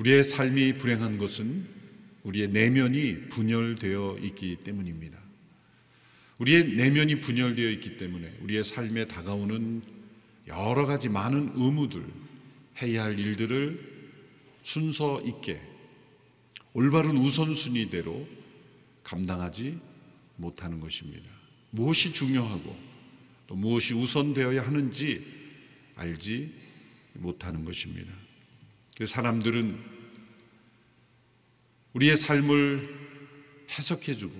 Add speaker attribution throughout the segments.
Speaker 1: 우리의 삶이 불행한 것은 우리의 내면이 분열되어 있기 때문입니다. 우리의 내면이 분열되어 있기 때문에 우리의 삶에 다가오는 여러 가지 많은 의무들, 해야 할 일들을 순서 있게 올바른 우선순위대로 감당하지 못하는 것입니다. 무엇이 중요하고 또 무엇이 우선되어야 하는지 알지 못하는 것입니다. 그 사람들은 우리의 삶을 해석해주고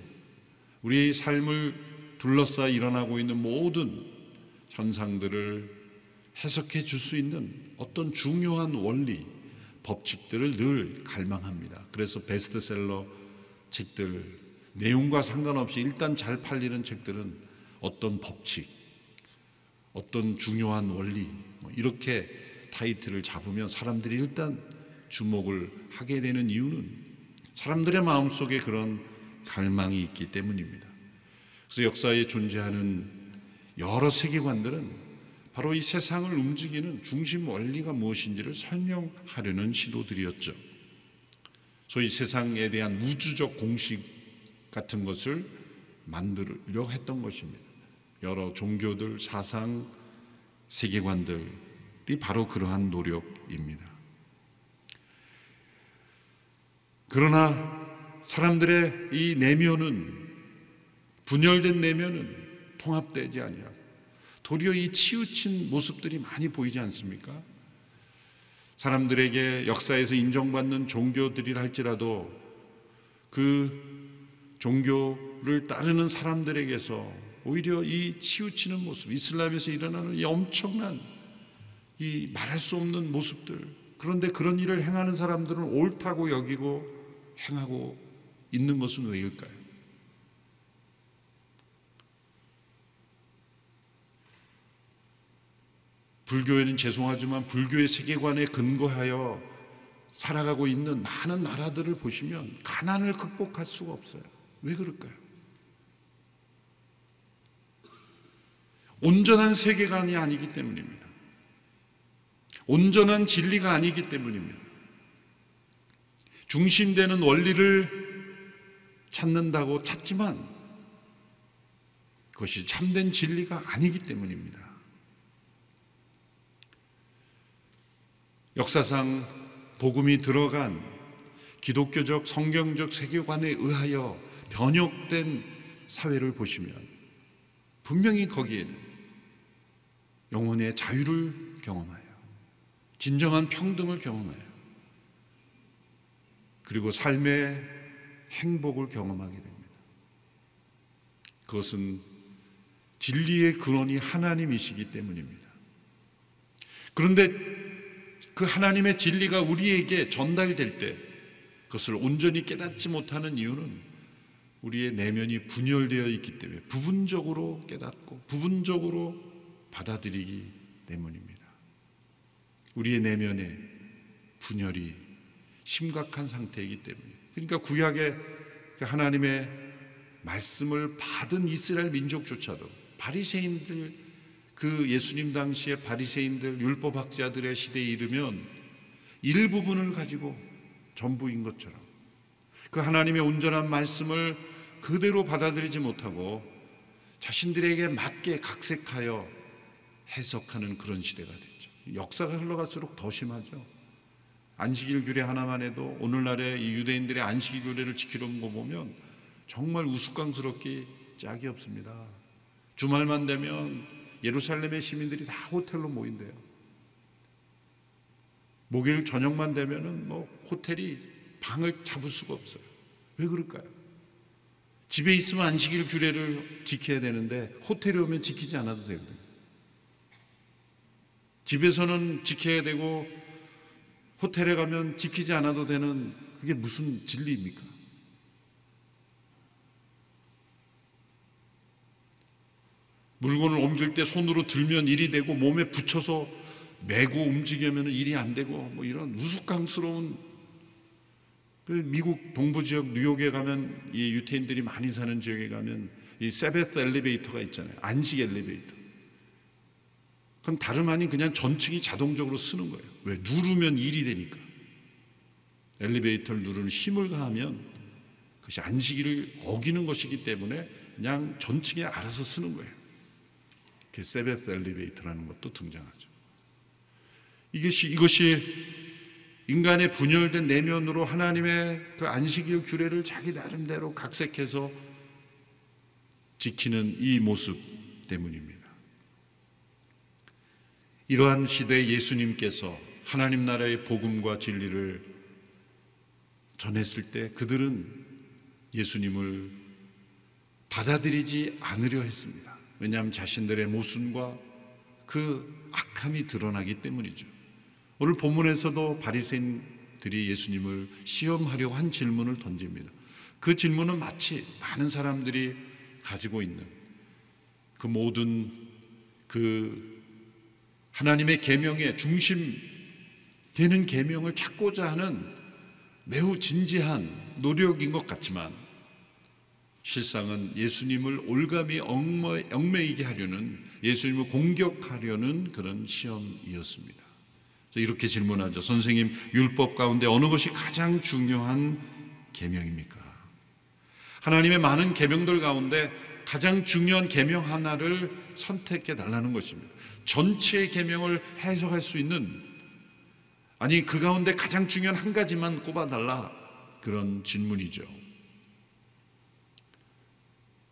Speaker 1: 우리의 삶을 둘러싸 일어나고 있는 모든 현상들을 해석해 줄 수 있는 어떤 중요한 원리, 법칙들을 늘 갈망합니다. 그래서 베스트셀러 책들, 내용과 상관없이 일단 잘 팔리는 책들은 어떤 법칙, 어떤 중요한 원리, 뭐 이렇게 타이틀을 잡으면 사람들이 일단 주목을 하게 되는 이유는 사람들의 마음속에 그런 갈망이 있기 때문입니다. 그래서 역사에 존재하는 여러 세계관들은 바로 이 세상을 움직이는 중심 원리가 무엇인지를 설명하려는 시도들이었죠. 소위 세상에 대한 우주적 공식 같은 것을 만들려 했던 것입니다. 여러 종교들, 사상, 세계관들 이 바로 그러한 노력입니다. 그러나 사람들의 이 내면은 분열된 내면은 통합되지 아니하고 도리어 이 치우친 모습들이 많이 보이지 않습니까? 사람들에게 역사에서 인정받는 종교들이라 할지라도 그 종교를 따르는 사람들에게서 오히려 이 치우치는 모습, 이슬람에서 일어나는 이 엄청난 이 말할 수 없는 모습들. 그런데 그런 일을 행하는 사람들은 옳다고 여기고 행하고 있는 것은 왜일까요? 불교에는 죄송하지만 불교의 세계관에 근거하여 살아가고 있는 많은 나라들을 보시면 가난을 극복할 수가 없어요. 왜 그럴까요? 온전한 세계관이 아니기 때문입니다. 온전한 진리가 아니기 때문입니다. 중심되는 원리를 찾는다고 찾지만 그것이 참된 진리가 아니기 때문입니다. 역사상 복음이 들어간 기독교적 성경적 세계관에 의하여 변혁된 사회를 보시면 분명히 거기에는 영혼의 자유를 경험하여 진정한 평등을 경험하여 그리고 삶의 행복을 경험하게 됩니다. 그것은 진리의 근원이 하나님이시기 때문입니다. 그런데 그 하나님의 진리가 우리에게 전달될 때 그것을 온전히 깨닫지 못하는 이유는 우리의 내면이 분열되어 있기 때문에 부분적으로 깨닫고 부분적으로 받아들이기 때문입니다. 우리의 내면에 분열이 심각한 상태이기 때문에 그러니까 구약의 그 하나님의 말씀을 받은 이스라엘 민족조차도 바리새인들 그 예수님 당시의 바리새인들 율법 학자들의 시대에 이르면 일부분을 가지고 전부인 것처럼 그 하나님의 온전한 말씀을 그대로 받아들이지 못하고 자신들에게 맞게 각색하여 해석하는 그런 시대가 됐죠. 역사가 흘러갈수록 더 심하죠. 안식일 규례 하나만 해도 오늘날의 이 유대인들의 안식일 규례를 지키는 거 보면 정말 우스꽝스럽게 짝이 없습니다. 주말만 되면 예루살렘의 시민들이 다 호텔로 모인대요. 목요일 저녁만 되면은 뭐 호텔이 방을 잡을 수가 없어요. 왜 그럴까요? 집에 있으면 안식일 규례를 지켜야 되는데 호텔에 오면 지키지 않아도 되거든요. 집에서는 지켜야 되고 호텔에 가면 지키지 않아도 되는 그게 무슨 진리입니까? 물건을 옮길 때 손으로 들면 일이 되고 몸에 붙여서 메고 움직이면 일이 안 되고 뭐 이런 우스꽝스러운 그 미국 동부 지역 뉴욕에 가면 이 유태인들이 많이 사는 지역에 가면 이 세베스 엘리베이터가 있잖아요. 안식 엘리베이터. 그건 다름 아닌 그냥 전층이 자동적으로 쓰는 거예요. 왜? 누르면 일이 되니까. 엘리베이터를 누르는 힘을 가하면 그것이 안식일을 어기는 것이기 때문에 그냥 전층에 알아서 쓰는 거예요. 그 세베스 엘리베이터라는 것도 등장하죠. 이것이 이것이 인간의 분열된 내면으로 하나님의 그 안식일 규례를 자기 나름대로 각색해서 지키는 이 모습 때문입니다. 이러한 시대에 예수님께서 하나님 나라의 복음과 진리를 전했을 때 그들은 예수님을 받아들이지 않으려 했습니다. 왜냐하면 자신들의 모순과 그 악함이 드러나기 때문이죠. 오늘 본문에서도 바리새인들이 예수님을 시험하려고 한 질문을 던집니다. 그 질문은 마치 많은 사람들이 가지고 있는 그 모든 그 하나님의 계명의 중심 되는 계명을 찾고자 하는 매우 진지한 노력인 것 같지만 실상은 예수님을 올가미 얽매이게 하려는 예수님을 공격하려는 그런 시험이었습니다. 이렇게 질문하죠. 선생님, 율법 가운데 어느 것이 가장 중요한 계명입니까? 하나님의 많은 계명들 가운데 가장 중요한 계명 하나를 선택해 달라는 것입니다. 전체의 계명을 해석할 수 있는 아니 그 가운데 가장 중요한 한 가지만 꼽아 달라 그런 질문이죠.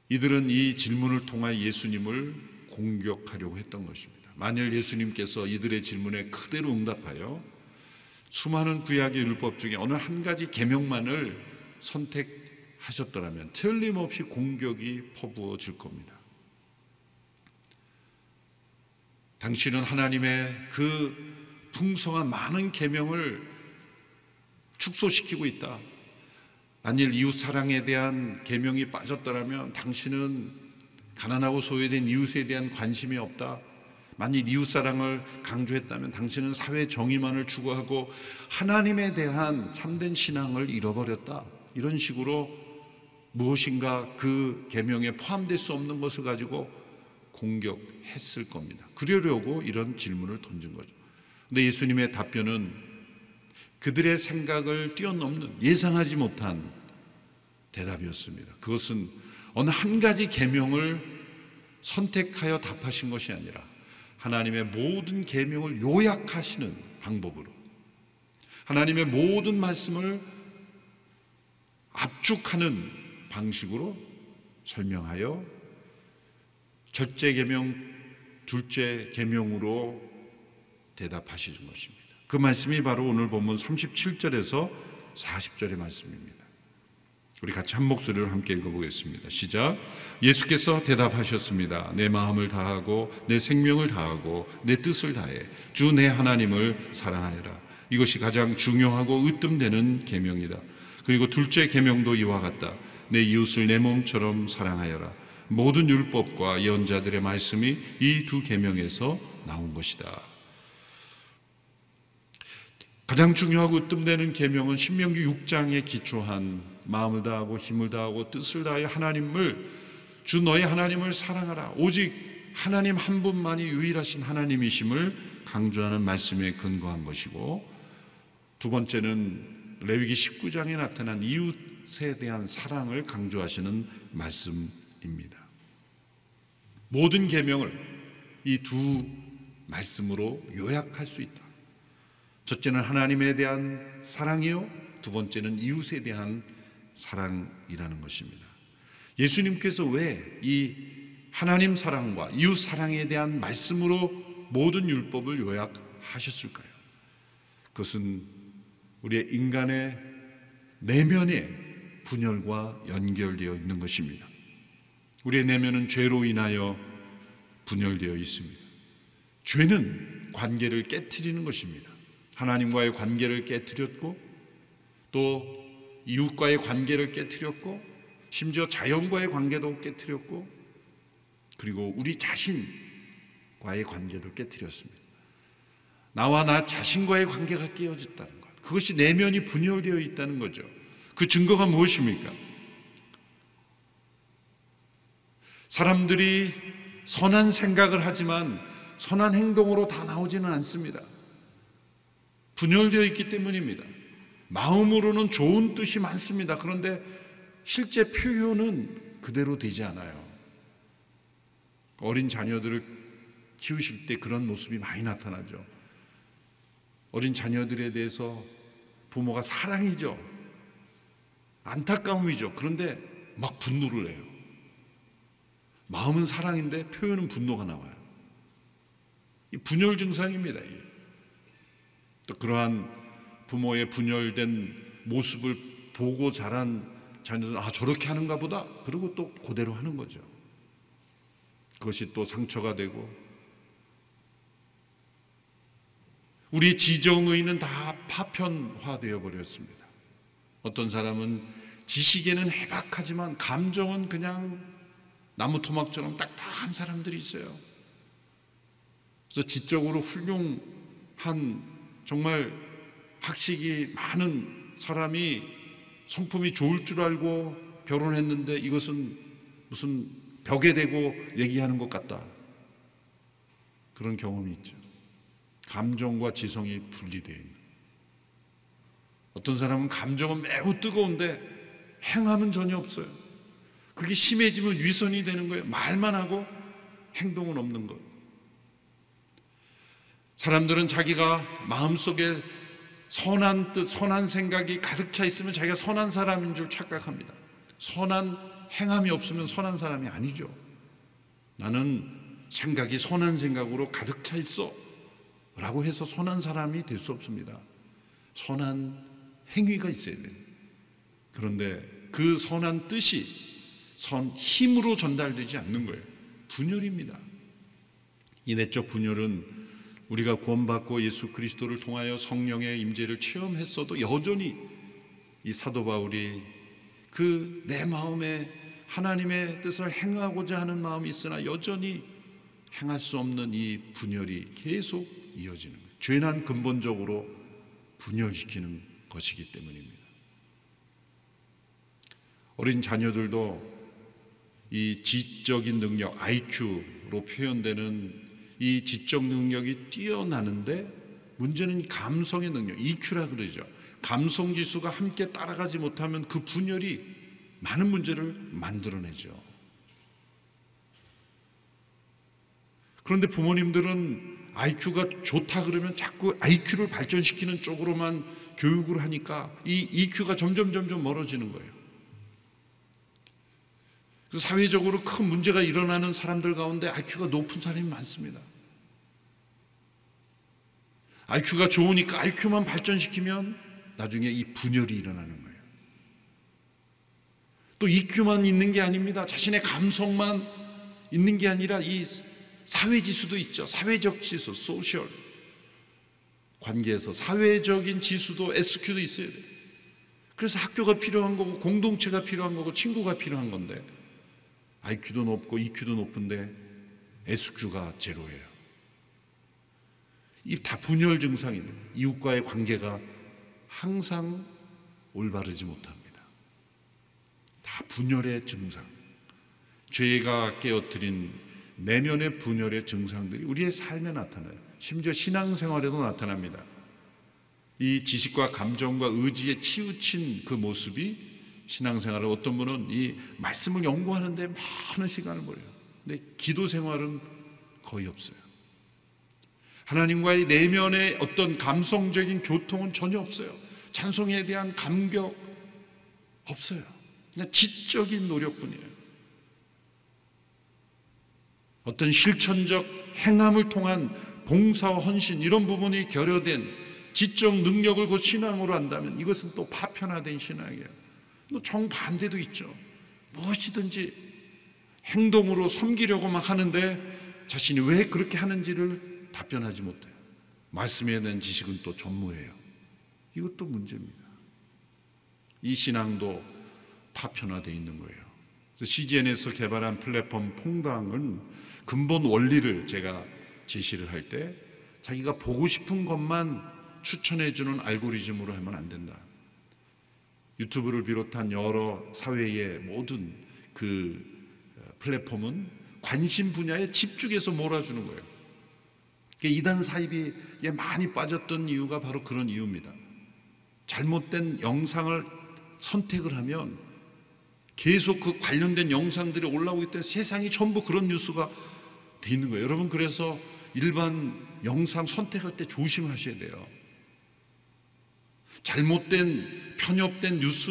Speaker 1: 이들은 이 질문을 통하 예수님을 공격하려고 했던 것입니다. 만일 예수님께서 이들의 질문에 그대로 응답하여 수많은 구약의 율법 중에 어느 한 가지 계명만을 선택 하셨더라면 틀림없이 공격이 퍼부어질 겁니다. 당신은 하나님의 그 풍성한 많은 계명을 축소시키고 있다. 만일 이웃 사랑에 대한 계명이 빠졌더라면 당신은 가난하고 소외된 이웃에 대한 관심이 없다. 만일 이웃 사랑을 강조했다면 당신은 사회 정의만을 추구하고 하나님에 대한 참된 신앙을 잃어버렸다. 이런 식으로 무엇인가 그 계명에 포함될 수 없는 것을 가지고 공격했을 겁니다. 그러려고 이런 질문을 던진 거죠. 근데 예수님의 답변은 그들의 생각을 뛰어넘는 예상하지 못한 대답이었습니다. 그것은 어느 한 가지 계명을 선택하여 답하신 것이 아니라 하나님의 모든 계명을 요약하시는 방법으로 하나님의 모든 말씀을 압축하는 방식으로 설명하여 첫째 계명, 둘째 계명으로 대답하시는 것입니다. 그 말씀이 바로 오늘 본문 37절에서 40절의 말씀입니다. 우리 같이 한 목소리로 함께 읽어보겠습니다. 시작. 예수께서 대답하셨습니다. 내 마음을 다하고 내 생명을 다하고 내 뜻을 다해 주 내 하나님을 사랑하여라. 이것이 가장 중요하고 으뜸되는 계명이다. 그리고 둘째 계명도 이와 같다. 내 이웃을 내 몸처럼 사랑하여라. 모든 율법과 예언자들의 말씀이 이 두 계명에서 나온 것이다. 가장 중요하고 으뜸되는 계명은 신명기 6장에 기초한 마음을 다하고 힘을 다하고 뜻을 다하여 하나님을 주 너의 하나님을 사랑하라. 오직 하나님 한 분만이 유일하신 하나님이심을 강조하는 말씀에 근거한 것이고 두 번째는 레위기 19장에 나타난 이웃 에 대한 사랑을 강조하시는 말씀입니다. 모든 계명을 이 두 말씀으로 요약할 수 있다. 첫째는 하나님에 대한 사랑이요. 두 번째는 이웃에 대한 사랑이라는 것입니다. 예수님께서 왜 이 하나님 사랑과 이웃 사랑에 대한 말씀으로 모든 율법을 요약하셨을까요? 그것은 우리의 인간의 내면의 분열과 연결되어 있는 것입니다. 우리의 내면은 죄로 인하여 분열되어 있습니다. 죄는 관계를 깨뜨리는 것입니다. 하나님과의 관계를 깨뜨렸고 또 이웃과의 관계를 깨뜨렸고 심지어 자연과의 관계도 깨뜨렸고 그리고 우리 자신과의 관계도 깨뜨렸습니다. 나와 나 자신과의 관계가 깨어졌다는 것. 그것이 내면이 분열되어 있다는 거죠. 그 증거가 무엇입니까? 사람들이 선한 생각을 하지만 선한 행동으로 다 나오지는 않습니다. 분열되어 있기 때문입니다. 마음으로는 좋은 뜻이 많습니다. 그런데 실제 표현은 그대로 되지 않아요. 어린 자녀들을 키우실 때 그런 모습이 많이 나타나죠. 어린 자녀들에 대해서 부모가 사랑이죠. 안타까움이죠. 그런데 막 분노를 해요. 마음은 사랑인데 표현은 분노가 나와요. 이 분열 증상입니다. 또 그러한 부모의 분열된 모습을 보고 자란 자녀들은 아 저렇게 하는가 보다. 그리고 또 그대로 하는 거죠. 그것이 또 상처가 되고 우리 지정의는 다 파편화되어 버렸습니다. 어떤 사람은 지식에는 해박하지만 감정은 그냥 나무 토막처럼 딱딱한 사람들이 있어요. 그래서 지적으로 훌륭한 정말 학식이 많은 사람이 성품이 좋을 줄 알고 결혼했는데 이것은 무슨 벽에 대고 얘기하는 것 같다. 그런 경험이 있죠. 감정과 지성이 분리되어 있는. 어떤 사람은 감정은 매우 뜨거운데 행함은 전혀 없어요. 그게 심해지면 위선이 되는 거예요. 말만 하고 행동은 없는 것. 사람들은 자기가 마음속에 선한 뜻, 선한 생각이 가득 차 있으면 자기가 선한 사람인 줄 착각합니다. 선한 행함이 없으면 선한 사람이 아니죠. 나는 생각이 선한 생각으로 가득 차 있어. 라고 해서 선한 사람이 될 수 없습니다. 선한 행위가 있어야 돼요. 그런데 그 선한 뜻이 선 힘으로 전달되지 않는 거예요. 분열입니다. 이 내적 분열은 우리가 구원받고 예수 그리스도를 통하여 성령의 임재를 체험했어도 여전히 이 사도 바울이 그 내 마음에 하나님의 뜻을 행하고자 하는 마음이 있으나 여전히 행할 수 없는 이 분열이 계속 이어지는 거예요. 죄는 근본적으로 분열시키는 것이기 때문입니다. 어린 자녀들도 이 지적인 능력, IQ로 표현되는 이 지적 능력이 뛰어나는데 문제는 감성의 능력, EQ라 그러죠. 감성 지수가 함께 따라가지 못하면 그 분열이 많은 문제를 만들어내죠. 그런데 부모님들은 IQ가 좋다 그러면 자꾸 IQ를 발전시키는 쪽으로만 교육을 하니까 이 EQ가 점점 점점 멀어지는 거예요. 사회적으로 큰 문제가 일어나는 사람들 가운데 IQ가 높은 사람이 많습니다. IQ가 좋으니까 IQ만 발전시키면 나중에 이 분열이 일어나는 거예요. 또 EQ만 있는 게 아닙니다. 자신의 감성만 있는 게 아니라 이 사회 지수도 있죠. 사회적 지수, 소셜 관계에서 사회적인 지수도 SQ도 있어야 돼요. 그래서 학교가 필요한 거고 공동체가 필요한 거고 친구가 필요한 건데 IQ도 높고 EQ도 높은데 SQ가 제로예요. 이 다 분열 증상입니다. 이웃과의 관계가 항상 올바르지 못합니다. 다 분열의 증상. 죄가 깨어뜨린 내면의 분열의 증상들이 우리의 삶에 나타나요. 심지어 신앙생활에도 나타납니다. 이 지식과 감정과 의지에 치우친 그 모습이 신앙생활을 어떤 분은 이 말씀을 연구하는데 많은 시간을 버려요. 근데 기도 생활은 거의 없어요. 하나님과의 내면의 어떤 감성적인 교통은 전혀 없어요. 찬송에 대한 감격 없어요. 그냥 지적인 노력뿐이에요. 어떤 실천적 행함을 통한 봉사와 헌신 이런 부분이 결여된 지적 능력을 그 신앙으로 한다면 이것은 또 파편화된 신앙이에요. 또 정반대도 있죠. 무엇이든지 행동으로 섬기려고 막 하는데 자신이 왜 그렇게 하는지를 답변하지 못해요. 말씀에 대한 지식은 또 전무해요. 이것도 문제입니다. 이 신앙도 파편화되어 있는 거예요. CGN에서 개발한 플랫폼 퐁당은 근본 원리를 제가 제시를 할 때 자기가 보고 싶은 것만 추천해 주는 알고리즘으로 하면 안 된다. 유튜브를 비롯한 여러 사회의 모든 그 플랫폼은 관심 분야에 집중해서 몰아주는 거예요. 이단 사입이 많이 빠졌던 이유가 바로 그런 이유입니다. 잘못된 영상을 선택을 하면 계속 그 관련된 영상들이 올라오기 때문에 세상이 전부 그런 뉴스가 돼 있는 거예요. 여러분 그래서 일반 영상 선택할 때 조심하셔야 돼요. 잘못된 편협된 뉴스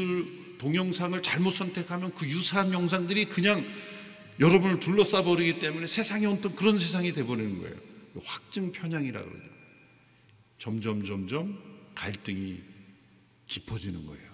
Speaker 1: 동영상을 잘못 선택하면 그 유사한 영상들이 그냥 여러분을 둘러싸 버리기 때문에 세상이 어떤 그런 세상이 돼 버리는 거예요. 확증 편향이라 그러죠. 점점 점점 갈등이 깊어지는 거예요.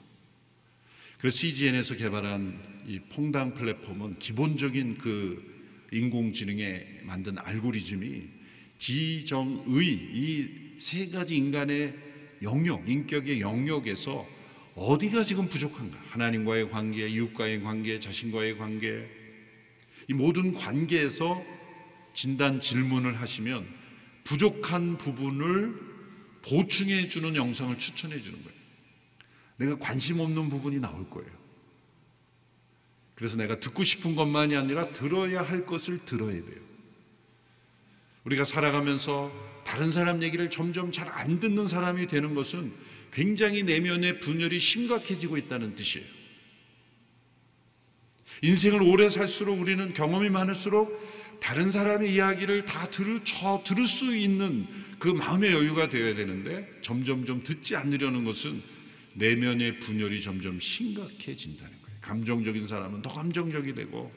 Speaker 1: 그래서 CGN에서 개발한 이 퐁당 플랫폼은 기본적인 그 인공지능에 만든 알고리즘이 지정의 이 세 가지 인간의 영역, 인격의 영역에서 어디가 지금 부족한가? 하나님과의 관계, 이웃과의 관계, 자신과의 관계, 이 모든 관계에서 진단 질문을 하시면 부족한 부분을 보충해 주는 영상을 추천해 주는 거예요. 내가 관심 없는 부분이 나올 거예요. 그래서 내가 듣고 싶은 것만이 아니라 들어야 할 것을 들어야 돼요. 우리가 살아가면서 다른 사람 얘기를 점점 잘 안 듣는 사람이 되는 것은 굉장히 내면의 분열이 심각해지고 있다는 뜻이에요. 인생을 오래 살수록 우리는 경험이 많을수록 다른 사람의 이야기를 다 들을, 저, 들을 수 있는 그 마음의 여유가 되어야 되는데 점점점 듣지 않으려는 것은 내면의 분열이 점점 심각해진다는 거예요. 감정적인 사람은 더 감정적이 되고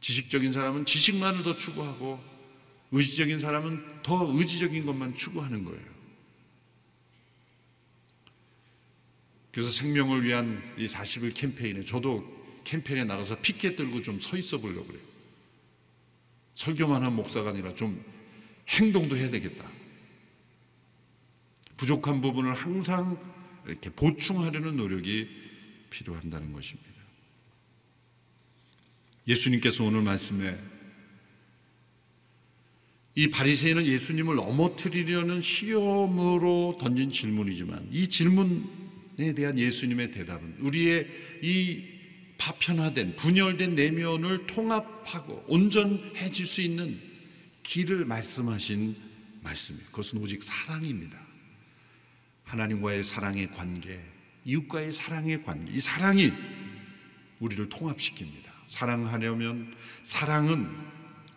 Speaker 1: 지식적인 사람은 지식만을 더 추구하고 의지적인 사람은 더 의지적인 것만 추구하는 거예요. 그래서 생명을 위한 이 40일 캠페인에 저도 캠페인에 나가서 피켓 들고 좀 서 있어 보려고 그래요. 설교만 한 목사가 아니라 좀 행동도 해야 되겠다. 부족한 부분을 항상 이렇게 보충하려는 노력이 필요한다는 것입니다. 예수님께서 오늘 말씀에 이 바리새인은 예수님을 넘어뜨리려는 시험으로 던진 질문이지만 이 질문에 대한 예수님의 대답은 우리의 이 파편화된 분열된 내면을 통합하고 온전해질 수 있는 길을 말씀하신 말씀이에요. 그것은 오직 사랑입니다. 하나님과의 사랑의 관계, 이웃과의 사랑의 관계, 이 사랑이 우리를 통합시킵니다. 사랑하려면 사랑은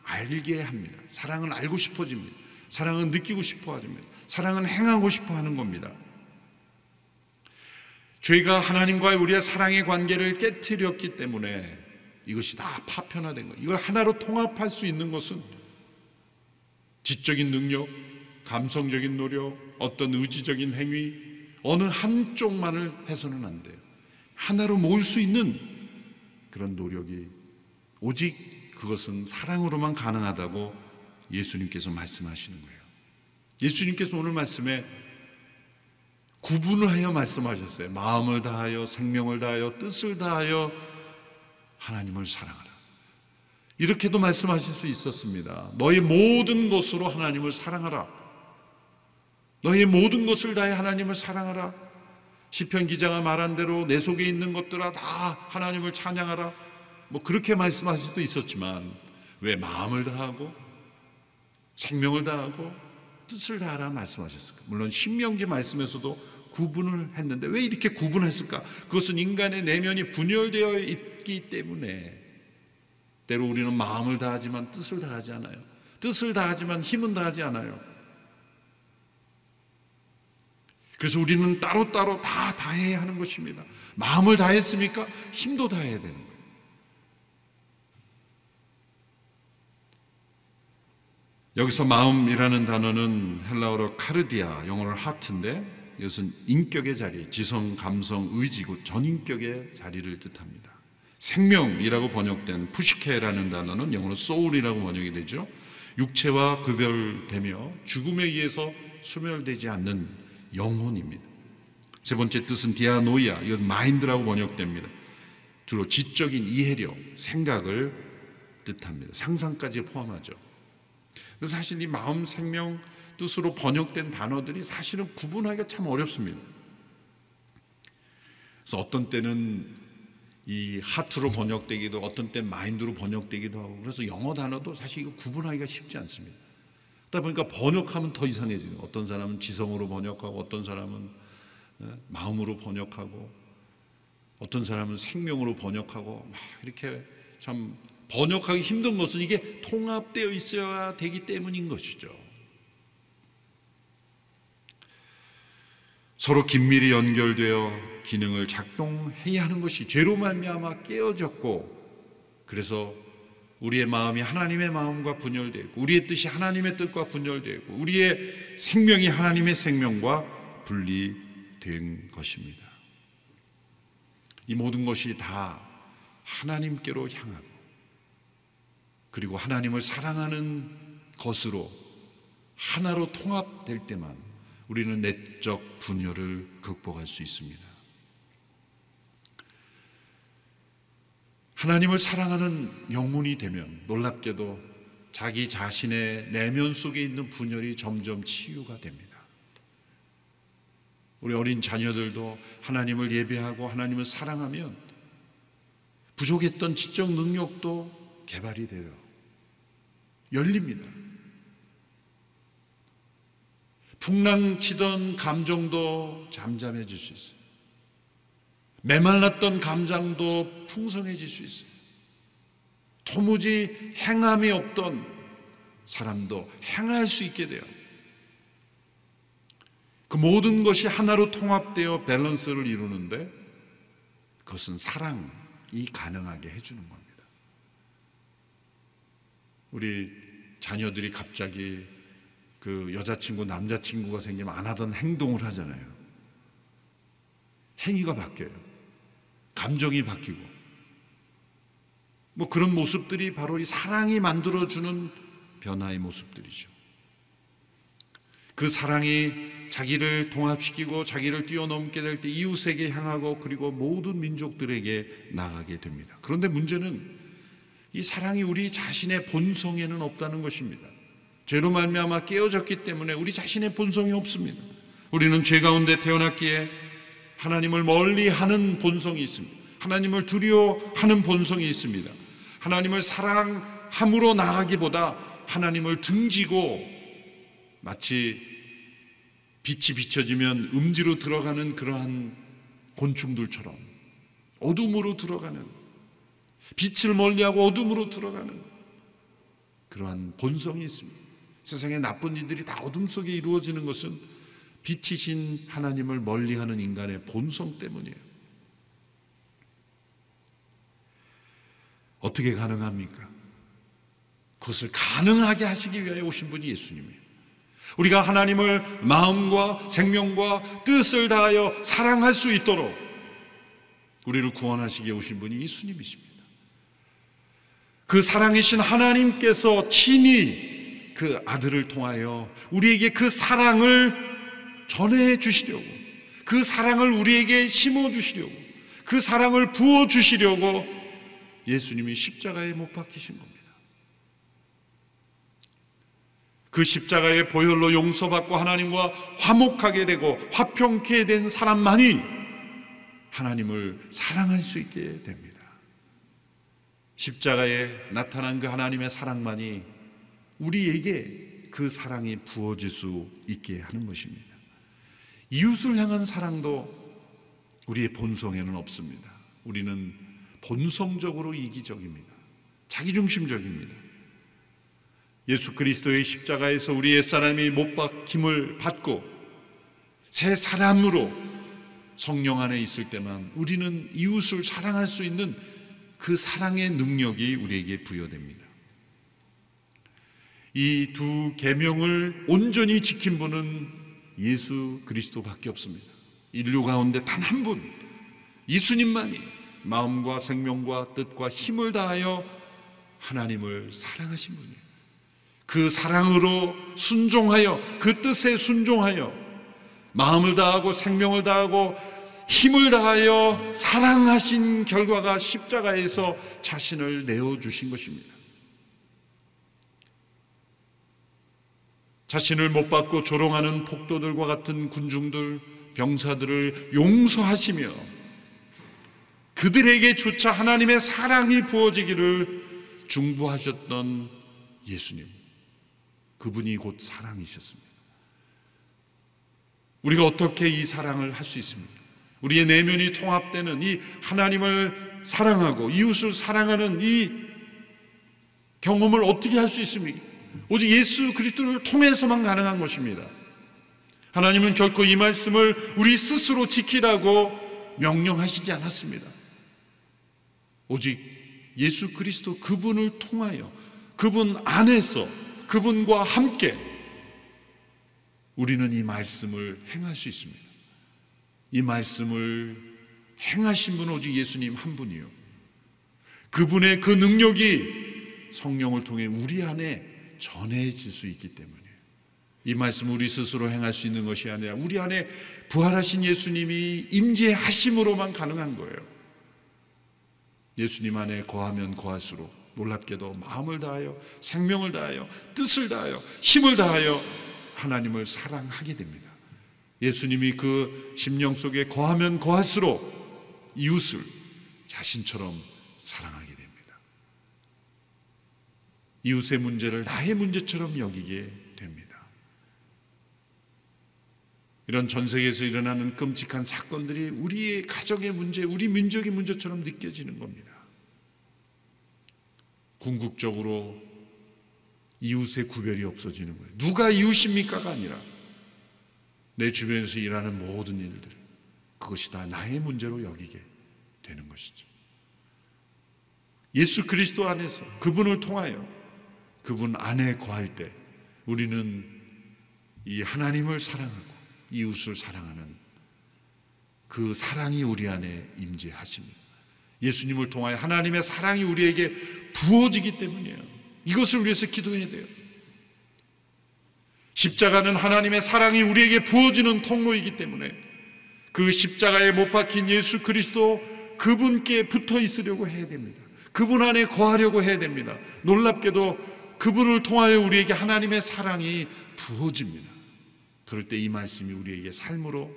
Speaker 1: 알게 합니다. 사랑은 알고 싶어집니다. 사랑은 느끼고 싶어 합니다. 사랑은 행하고 싶어 하는 겁니다. 죄가 하나님과의 우리의 사랑의 관계를 깨뜨렸기 때문에 이것이 다 파편화된 거. 이걸 하나로 통합할 수 있는 것은 지적인 능력, 감성적인 노력, 어떤 의지적인 행위, 어느 한쪽만을 해서는 안 돼요. 하나로 모을 수 있는 그런 노력이 오직 그것은 사랑으로만 가능하다고 예수님께서 말씀하시는 거예요. 예수님께서 오늘 말씀에 구분을 하여 말씀하셨어요. 마음을 다하여 생명을 다하여 뜻을 다하여 하나님을 사랑하라. 이렇게도 말씀하실 수 있었습니다. 너의 모든 것으로 하나님을 사랑하라. 너의 모든 것을 다해 하나님을 사랑하라. 시편 기자가 말한 대로 내 속에 있는 것들아 다 하나님을 찬양하라. 뭐 그렇게 말씀하실 수도 있었지만 왜 마음을 다하고 생명을 다하고 뜻을 다하라 말씀하셨을까? 물론 신명기 말씀에서도 구분을 했는데 왜 이렇게 구분했을까? 그것은 인간의 내면이 분열되어 있기 때문에 때로 우리는 마음을 다하지만 뜻을 다하지 않아요. 뜻을 다하지만 힘은 다하지 않아요. 그래서 우리는 따로따로 다 다해야 하는 것입니다. 마음을 다했습니까? 힘도 다해야 되는 거예요. 여기서 마음이라는 단어는 헬라어로 카르디아, 영어로 하트인데 이것은 인격의 자리, 지성, 감성, 의지고 전인격의 자리를 뜻합니다. 생명이라고 번역된 푸시케라는 단어는 영어로 소울이라고 번역이 되죠. 육체와 구별되며 죽음에 의해서 소멸되지 않는 영혼입니다. 세 번째 뜻은 디아노이아, 이건 마인드라고 번역됩니다. 주로 지적인 이해력, 생각을 뜻합니다. 상상까지 포함하죠. 사실 이 마음, 생명, 뜻으로 번역된 단어들이 사실은 구분하기가 참 어렵습니다. 그래서 어떤 때는 이 하트로 번역되기도 어떤 때 마인드로 번역되기도 하고 그래서 영어 단어도 사실 이거 구분하기가 쉽지 않습니다. 그러다 보니까 번역하면 더 이상해지는 어떤 사람은 지성으로 번역하고 어떤 사람은 어, 마음으로 번역하고 어떤 사람은 생명으로 번역하고 막 이렇게 참 번역하기 힘든 것은 이게 통합되어 있어야 되기 때문인 것이죠. 서로 긴밀히 연결되어 기능을 작동해야 하는 것이 죄로 말미암아 깨어졌고 그래서 우리의 마음이 하나님의 마음과 분열되고 우리의 뜻이 하나님의 뜻과 분열되고 우리의 생명이 하나님의 생명과 분리된 것입니다. 이 모든 것이 다 하나님께로 향하고 그리고 하나님을 사랑하는 것으로 하나로 통합될 때만 우리는 내적 분열을 극복할 수 있습니다. 하나님을 사랑하는 영문이 되면 놀랍게도 자기 자신의 내면 속에 있는 분열이 점점 치유가 됩니다. 우리 어린 자녀들도 하나님을 예배하고 하나님을 사랑하면 부족했던 지적 능력도 개발이 돼요. 열립니다. 풍랑치던 감정도 잠잠해질 수 있어요. 메말랐던 감정도 풍성해질 수 있어요. 도무지 행함이 없던 사람도 행할 수 있게 돼요. 그 모든 것이 하나로 통합되어 밸런스를 이루는데 그것은 사랑이 가능하게 해주는 겁니다. 우리 자녀들이 갑자기 그 여자친구, 남자친구가 생기면 안 하던 행동을 하잖아요. 행위가 바뀌어요. 감정이 바뀌고. 뭐 그런 모습들이 바로 이 사랑이 만들어주는 변화의 모습들이죠. 그 사랑이 자기를 통합시키고 자기를 뛰어넘게 될 때 이웃에게 향하고 그리고 모든 민족들에게 나가게 됩니다. 그런데 문제는 이 사랑이 우리 자신의 본성에는 없다는 것입니다. 죄로 말미암아 깨어졌기 때문에 우리 자신의 본성이 없습니다. 우리는 죄 가운데 태어났기에 하나님을 멀리하는 본성이 있습니다. 하나님을 두려워하는 본성이 있습니다. 하나님을 사랑함으로 나가기보다 하나님을 등지고 마치 빛이 비춰지면 음지로 들어가는 그러한 곤충들처럼 어둠으로 들어가는 빛을 멀리하고 어둠으로 들어가는 그러한 본성이 있습니다. 세상의 나쁜 일들이 다 어둠 속에 이루어지는 것은 빛이신 하나님을 멀리하는 인간의 본성 때문이에요. 어떻게 가능합니까? 그것을 가능하게 하시기 위하여 오신 분이 예수님이에요. 우리가 하나님을 마음과 생명과 뜻을 다하여 사랑할 수 있도록 우리를 구원하시기 위해 오신 분이 예수님이십니다. 그 사랑이신 하나님께서 친히 그 아들을 통하여 우리에게 그 사랑을 전해 주시려고 그 사랑을 우리에게 심어 주시려고 그 사랑을 부어 주시려고 예수님이 십자가에 못 박히신 겁니다. 그 십자가의 보혈로 용서받고 하나님과 화목하게 되고 화평케 된 사람만이 하나님을 사랑할 수 있게 됩니다. 십자가에 나타난 그 하나님의 사랑만이 우리에게 그 사랑이 부어질 수 있게 하는 것입니다. 이웃을 향한 사랑도 우리의 본성에는 없습니다. 우리는 본성적으로 이기적입니다. 자기중심적입니다. 예수 그리스도의 십자가에서 우리 옛사람이 못 박힘을 받고 새 사람으로 성령 안에 있을 때만 우리는 이웃을 사랑할 수 있는 그 사랑의 능력이 우리에게 부여됩니다. 이 두 계명을 온전히 지킨 분은 예수 그리스도밖에 없습니다. 인류 가운데 단 한 분, 예수님만이 마음과 생명과 뜻과 힘을 다하여 하나님을 사랑하신 분이에요. 그 사랑으로 순종하여 그 뜻에 순종하여 마음을 다하고 생명을 다하고 힘을 다하여 사랑하신 결과가 십자가에서 자신을 내어 주신 것입니다. 자신을 못 받고 조롱하는 폭도들과 같은 군중들, 병사들을 용서하시며 그들에게조차 하나님의 사랑이 부어지기를 중부하셨던 예수님. 그분이 곧 사랑이셨습니다. 우리가 어떻게 이 사랑을 할 수 있습니까? 우리의 내면이 통합되는 이 하나님을 사랑하고 이웃을 사랑하는 이 경험을 어떻게 할 수 있습니까? 오직 예수 그리스도를 통해서만 가능한 것입니다. 하나님은 결코 이 말씀을 우리 스스로 지키라고 명령하시지 않았습니다. 오직 예수 그리스도 그분을 통하여 그분 안에서 그분과 함께 우리는 이 말씀을 행할 수 있습니다. 이 말씀을 행하신 분은 오직 예수님 한 분이요. 그분의 그 능력이 성령을 통해 우리 안에 전해질 수 있기 때문이에요. 이 말씀 우리 스스로 행할 수 있는 것이 아니라 우리 안에 부활하신 예수님이 임재하심으로만 가능한 거예요. 예수님 안에 거하면 거할수록 놀랍게도 마음을 다하여 생명을 다하여 뜻을 다하여 힘을 다하여 하나님을 사랑하게 됩니다. 예수님이 그 심령 속에 거하면 거할수록 이웃을 자신처럼 사랑하게 됩니다. 이웃의 문제를 나의 문제처럼 여기게 됩니다. 이런 전 세계에서 일어나는 끔찍한 사건들이 우리의 가정의 문제, 우리 민족의 문제처럼 느껴지는 겁니다. 궁극적으로 이웃의 구별이 없어지는 거예요. 누가 이웃입니까가 아니라 내 주변에서 일하는 모든 일들 그것이 다 나의 문제로 여기게 되는 것이죠. 예수 그리스도 안에서 그분을 통하여 그분 안에 거할 때 우리는 이 하나님을 사랑하고 이웃을 사랑하는 그 사랑이 우리 안에 임재하십니다. 예수님을 통하여 하나님의 사랑이 우리에게 부어지기 때문이에요. 이것을 위해서 기도해야 돼요. 십자가는 하나님의 사랑이 우리에게 부어지는 통로이기 때문에 그 십자가에 못 박힌 예수 그리스도 그분께 붙어 있으려고 해야 됩니다. 그분 안에 거하려고 해야 됩니다. 놀랍게도 그분을 통하여 우리에게 하나님의 사랑이 부어집니다. 그럴 때 이 말씀이 우리에게 삶으로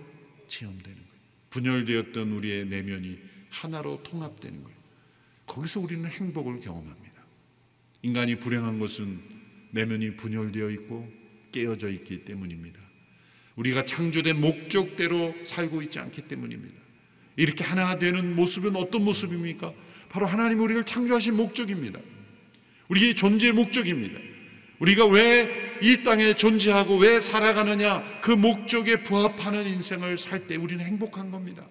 Speaker 1: 체험되는 거예요. 분열되었던 우리의 내면이 하나로 통합되는 거예요. 거기서 우리는 행복을 경험합니다. 인간이 불행한 것은 내면이 분열되어 있고 깨어져 있기 때문입니다. 우리가 창조된 목적대로 살고 있지 않기 때문입니다. 이렇게 하나 되는 모습은 어떤 모습입니까? 바로 하나님 우리를 창조하신 목적입니다. 우리의 존재의 목적입니다. 우리가 왜 이 땅에 존재하고 왜 살아가느냐 그 목적에 부합하는 인생을 살 때 우리는 행복한 겁니다.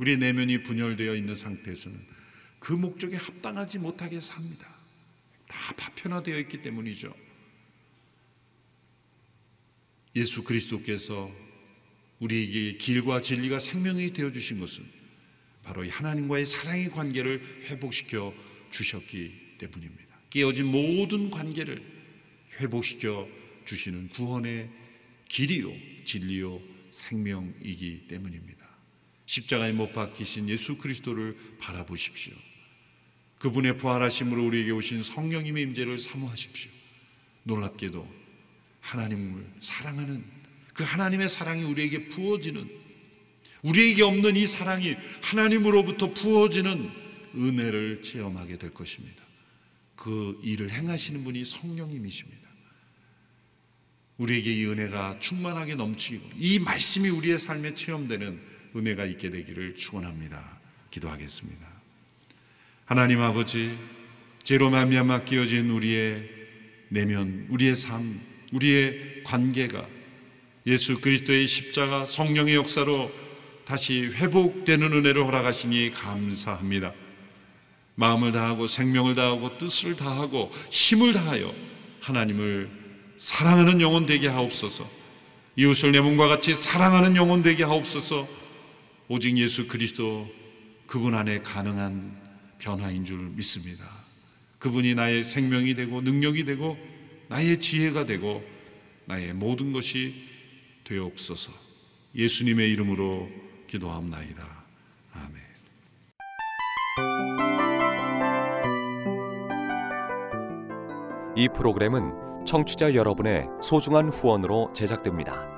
Speaker 1: 우리 내면이 분열되어 있는 상태에서는 그 목적에 합당하지 못하게 삽니다. 다 파편화되어 있기 때문이죠. 예수 그리스도께서 우리에게 길과 진리가 생명이 되어 주신 것은 바로 하나님과의 사랑의 관계를 회복시켜 주셨기 때문입니다. 깨어진 모든 관계를 회복시켜 주시는 구원의 길이요, 진리요, 생명이기 때문입니다. 십자가에 못 박히신 예수 그리스도를 바라보십시오. 그분의 부활하심으로 우리에게 오신 성령님의 임재를 사모하십시오. 놀랍게도 하나님을 사랑하는 그 하나님의 사랑이 우리에게 부어지는 우리에게 없는 이 사랑이 하나님으로부터 부어지는 은혜를 체험하게 될 것입니다. 그 일을 행하시는 분이 성령님이십니다. 우리에게 이 은혜가 충만하게 넘치고 이 말씀이 우리의 삶에 체험되는 은혜가 있게 되기를 축원합니다. 기도하겠습니다. 하나님 아버지, 죄로 말미암아 끼어진 우리의 내면, 우리의 삶, 우리의 관계가 예수 그리스도의 십자가 성령의 역사로 다시 회복되는 은혜를 허락하시니 감사합니다. 마음을 다하고 생명을 다하고 뜻을 다하고 힘을 다하여 하나님을 사랑하는 영혼 되게 하옵소서. 이웃을 내 몸과 같이 사랑하는 영혼 되게 하옵소서. 오직 예수 그리스도 그분 안에 가능한 변화인 줄 믿습니다. 그분이 나의 생명이 되고 능력이 되고 나의 지혜가 되고 나의 모든 것이 되옵소서. 예수님의 이름으로 기도합나이다. 아멘.
Speaker 2: 이 프로그램은 청취자 여러분의 소중한 후원으로 제작됩니다.